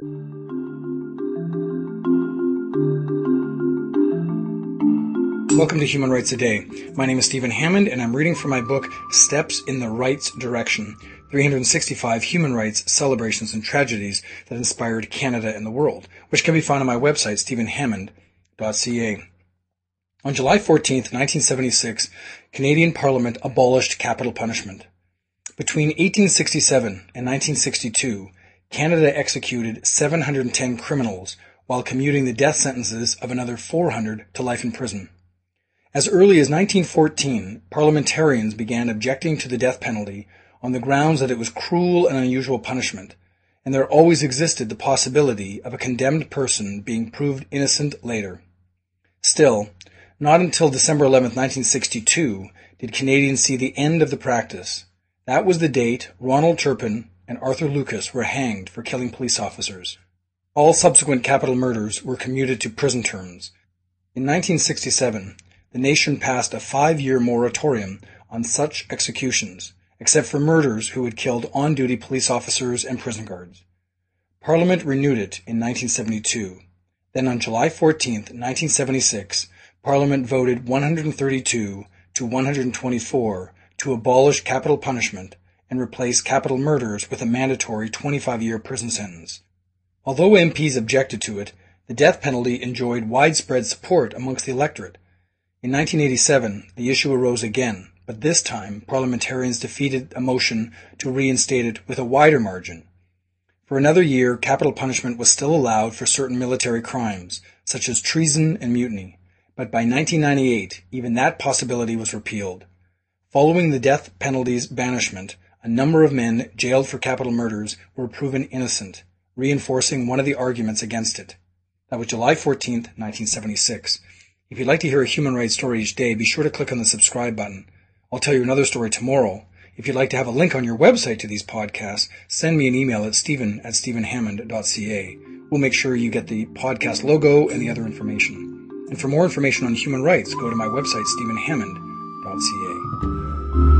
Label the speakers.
Speaker 1: Welcome to Human Rights Today. My name is Stephen Hammond, and I'm reading from my book, Steps in the Rights Direction 365 Human Rights Celebrations and Tragedies that Inspired Canada and the World, which can be found on my website, stephenhammond.ca. On July 14, 1976, Canadian Parliament abolished capital punishment. Between 1867 and 1962, Canada executed 710 criminals while commuting the death sentences of another 400 to life in prison. As early as 1914, parliamentarians began objecting to the death penalty on the grounds that it was cruel and unusual punishment, and there always existed the possibility of a condemned person being proved innocent later. Still, not until December 11, 1962, did Canadians see the end of the practice. That was the date Ronald Turpin and Arthur Lucas were hanged for killing police officers. All subsequent capital murders were commuted to prison terms. In 1967, the nation passed a five-year moratorium on such executions, except for murders who had killed on-duty police officers and prison guards. Parliament renewed it in 1972. Then on July 14, 1976, Parliament voted 132 to 124 to abolish capital punishment and replace capital murders with a mandatory 25-year prison sentence. Although MPs objected to it, the death penalty enjoyed widespread support amongst the electorate, in 1987, the issue arose again, but this time parliamentarians defeated a motion to reinstate it with a wider margin. For another year, capital punishment was still allowed for certain military crimes, such as treason and mutiny, but by 1998, even that possibility was repealed. Following the death penalty's banishment, a number of men jailed for capital murders were proven innocent, reinforcing one of the arguments against it. That was July 14, 1976. If you'd like to hear a human rights story each day, be sure to click on the subscribe button. I'll tell you another story tomorrow. If you'd like to have a link on your website to these podcasts, send me an email at stephen at stephenhammond.ca. We'll make sure you get the podcast logo and the other information. And for more information on human rights, go to my website, stephenhammond.ca.